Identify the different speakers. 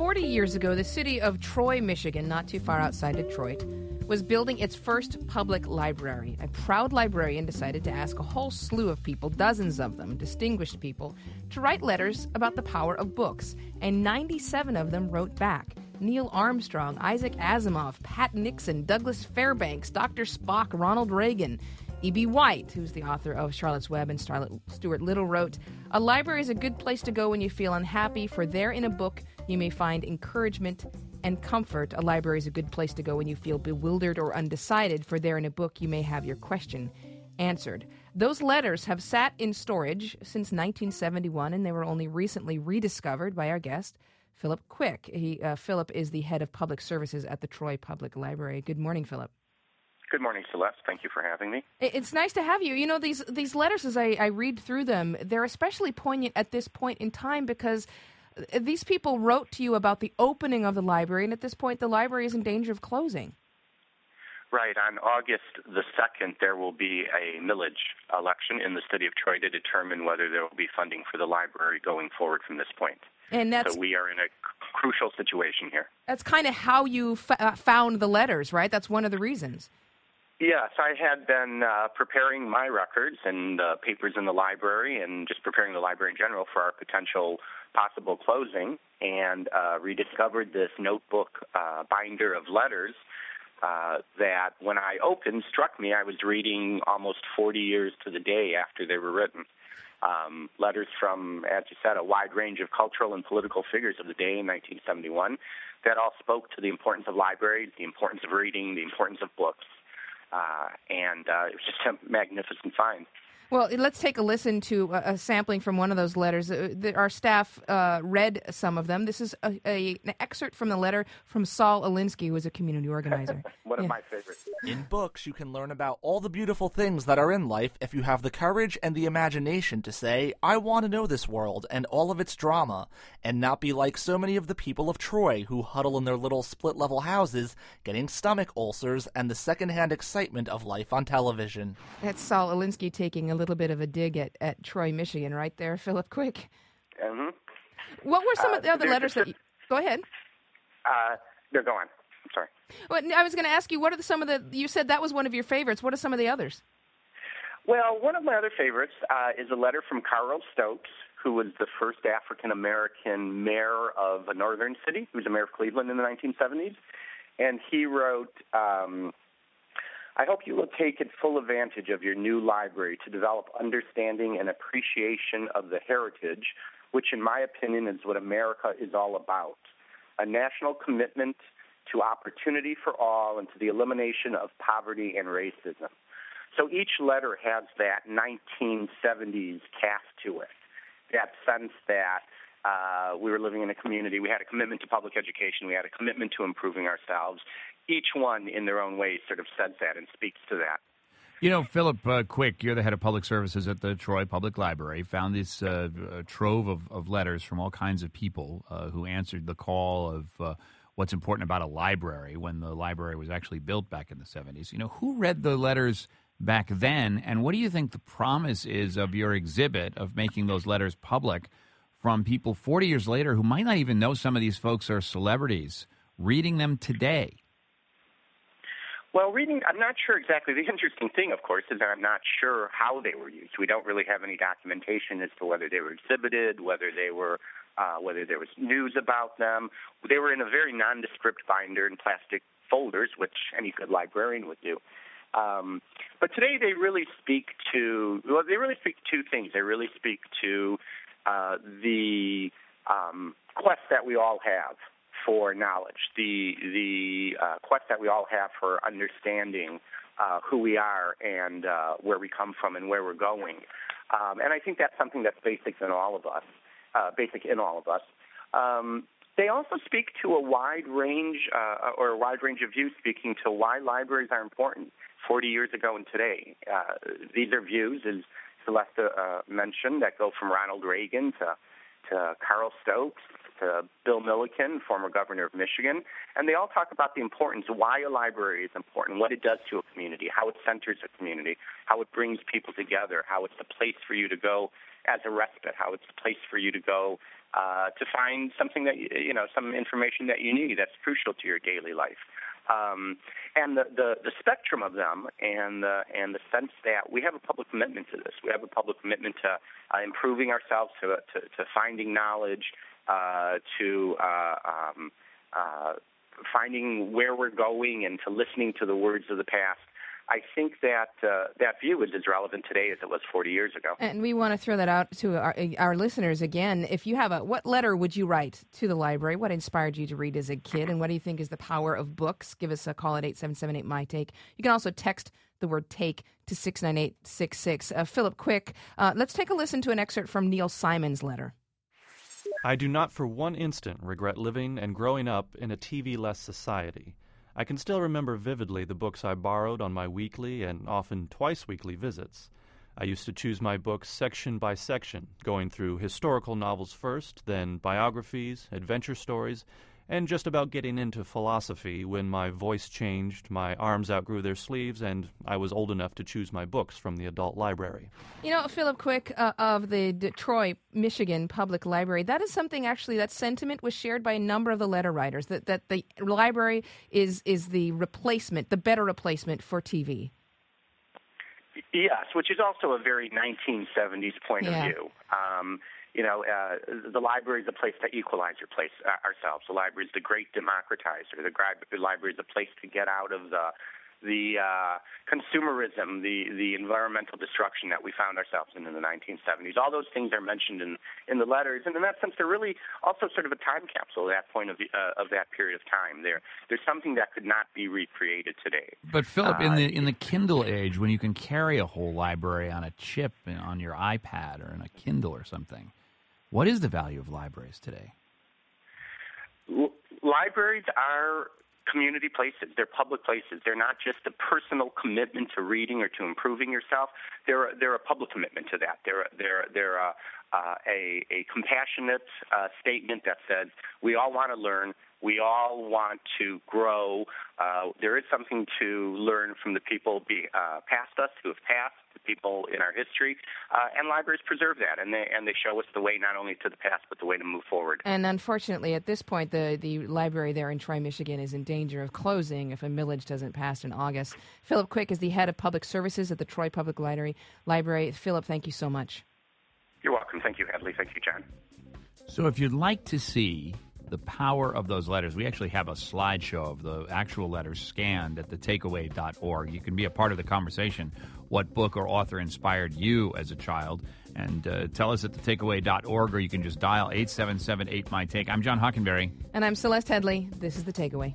Speaker 1: 40 years ago, the city of Troy, Michigan, not too far outside Detroit, was building its first public library. A proud librarian decided to ask a whole slew of people, dozens of them, distinguished people, to write letters about the power of books, and 97 of them wrote back. Neil Armstrong, Isaac Asimov, Pat Nixon, Douglas Fairbanks, Dr. Spock, Ronald Reagan. E.B. White, who's the author of Charlotte's Web and Stuart Little, wrote A library is a good place to go when you feel unhappy, for there in a book you may find encouragement and comfort. A library is a good place to go when you feel bewildered or undecided, for there in a book you may have your question answered. Those letters have sat in storage since 1971, and they were only recently rediscovered by our guest, Phillip Kwik. He, uh, Phillip is the head of public services at the Troy Public Library. Good morning, Phillip.
Speaker 2: Good morning, Celeste. Thank you for having me.
Speaker 1: It's nice to have you. You know, these these letters, as I, I read through them, they're especially poignant at this point in time because these people wrote to you about the opening of the library, and at this point, the library is in danger of closing.
Speaker 2: Right. On August the 2nd, there will be a millage election in the city of Troy to determine whether there will be funding for the library going forward from this point.
Speaker 1: And that's,
Speaker 2: so we are in a crucial situation here.
Speaker 1: That's kind of how you f- uh, found the letters, right? That's one of the reasons.
Speaker 2: Yes, I had been uh, preparing my records and uh, papers in the library and just preparing the library in general for our potential possible closing and uh, rediscovered this notebook uh, binder of letters uh, that when I opened struck me. I was reading almost 40 years to the day after they were written. Um, letters from, as you said, a wide range of cultural and political figures of the day in 1971 that all spoke to the importance of libraries, the importance of reading, the importance of books. Uh, and uh, it was just a magnificent find.
Speaker 1: Well, let's take a listen to a, a sampling from one of those letters. Uh, our staff uh, read some of them. This is a, a, an excerpt from the letter from Saul Alinsky, who is a community organizer.
Speaker 2: One of my favorites.
Speaker 3: In books, you can learn about all the beautiful things that are in life if you have the courage and the imagination to say, I want to know this world and all of its drama, and not be like so many of the people of Troy who huddle in their little split level houses, getting stomach ulcers and the secondhand excitement of life on television.
Speaker 1: That's Saul Alinsky taking a little bit of a dig at, at Troy, Michigan, right there, Phillip Kwik.
Speaker 2: Mm-hmm.
Speaker 1: What were some uh, of the other letters that you. Go ahead.
Speaker 2: Uh, no, go on. I'm sorry.
Speaker 1: Well, I was going to ask you, what are some of the. You said that was one of your favorites. What are some of the others?
Speaker 2: Well, one of my other favorites uh, is a letter from Carl Stokes, who was the first African American mayor of a northern city. He was a mayor of Cleveland in the 1970s. And he wrote, um, I hope you will take full advantage of your new library to develop understanding and appreciation of the heritage, which, in my opinion, is what America is all about a national commitment to opportunity for all and to the elimination of poverty and racism. So each letter has that 1970s cast to it, that sense that uh, we were living in a community. We had a commitment to public education. We had a commitment to improving ourselves. Each one, in their own way, sort of says that and speaks to that.
Speaker 4: You know, Phillip uh, Kwik, you're the head of public services at the Troy Public Library. Found this uh, trove of, of, letters from all kinds of people uh, who answered the call of uh, what's important about a library when the library was actually built back in the 70s. You know, who read the letters back then, and what do you think the promise is of your exhibit of making those letters public? From people 40 years later who might not even know some of these folks are celebrities reading them today?
Speaker 2: Well, reading, I'm not sure exactly. The interesting thing, of course, is that I'm not sure how they were used. We don't really have any documentation as to whether they were exhibited, whether they were, uh, whether there was news about them. They were in a very nondescript binder in plastic folders, which any good librarian would do. Um, but today they really speak to, well, they really speak to two things. They really speak to uh, the um, quest that we all have for knowledge, the the uh, quest that we all have for understanding uh, who we are and uh, where we come from and where we're going. Um, and I think that's something that's basic in all of us, uh, basic in all of us. Um, they also speak to a wide range uh, or a wide range of views, speaking to why libraries are important 40 years ago and today. Uh, these are views, as Celeste uh, mentioned that go from Ronald Reagan to to Carl Stokes to Bill Milliken, former governor of Michigan, and they all talk about the importance, why a library is important, what it does to a community, how it centers a community, how it brings people together, how it's a place for you to go as a respite, how it's a place for you to go uh, to find something that you know, some information that you need that's crucial to your daily life. Um, and the, the, the spectrum of them, and the and the sense that we have a public commitment to this. We have a public commitment to uh, improving ourselves, to, to, to finding knowledge, uh, to uh, um, uh, finding where we're going, and to listening to the words of the past. I think that uh, that view is as relevant today as it was 40 years ago.
Speaker 1: And we want to throw that out to our, our listeners again. If you have a, what letter would you write to the library? What inspired you to read as a kid, and what do you think is the power of books? Give us a call at 8778 my take. You can also text the word take to 69866. Uh, Phillip Kwik, uh, let's take a listen to an excerpt from Neil Simon's letter.
Speaker 5: I do not for one instant regret living and growing up in a TV less society. I can still remember vividly the books I borrowed on my weekly and often twice weekly visits. I used to choose my books section by section, going through historical novels first, then biographies, adventure stories, and just about getting into philosophy when my voice changed, my arms outgrew their sleeves, and I was old enough to choose my books from the adult library.
Speaker 1: You know, Phillip Kwik uh, of the Detroit, Michigan Public Library, that is something actually, that sentiment was shared by a number of the letter writers that, that the library is, is the replacement, the better replacement for TV.
Speaker 2: Yes, which is also a very 1970s point yeah. of view. Um, you know, uh, the library is a place to equalize your place uh, ourselves. The library is the great democratizer. The, the library is a place to get out of the the uh, consumerism, the the environmental destruction that we found ourselves in in the 1970s. All those things are mentioned in in the letters, and in that sense, they're really also sort of a time capsule at that point of the, uh, of that period of time. There, there's something that could not be recreated today.
Speaker 4: But Phillip, uh, in the in the Kindle age, when you can carry a whole library on a chip on your iPad or in a Kindle or something, what is the value of libraries today?
Speaker 2: L- libraries are community places. They're public places. They're not just a personal commitment to reading or to improving yourself. They're they're a public commitment to that. They're they're they're a uh, a, a compassionate uh, statement that says we all want to learn. We all want to grow. Uh, there is something to learn from the people be, uh, past us who have passed, people in our history, uh, and libraries preserve that, and they and they show us the way not only to the past but the way to move forward.
Speaker 1: And unfortunately, at this point, the the library there in Troy, Michigan, is in danger of closing if a millage doesn't pass in August. Phillip Kwik is the head of public services at the Troy Public Library. Library. Phillip, thank you so much.
Speaker 2: You're welcome. Thank you, Headlee. Thank you, John.
Speaker 4: So, if you'd like to see the power of those letters. We actually have a slideshow of the actual letters scanned at thetakeaway.org. You can be a part of the conversation. What book or author inspired you as a child? And uh, tell us at thetakeaway.org, or you can just dial 8778 My Take. I'm John Hockenberry.
Speaker 1: And I'm Celeste Headlee. This is The Takeaway.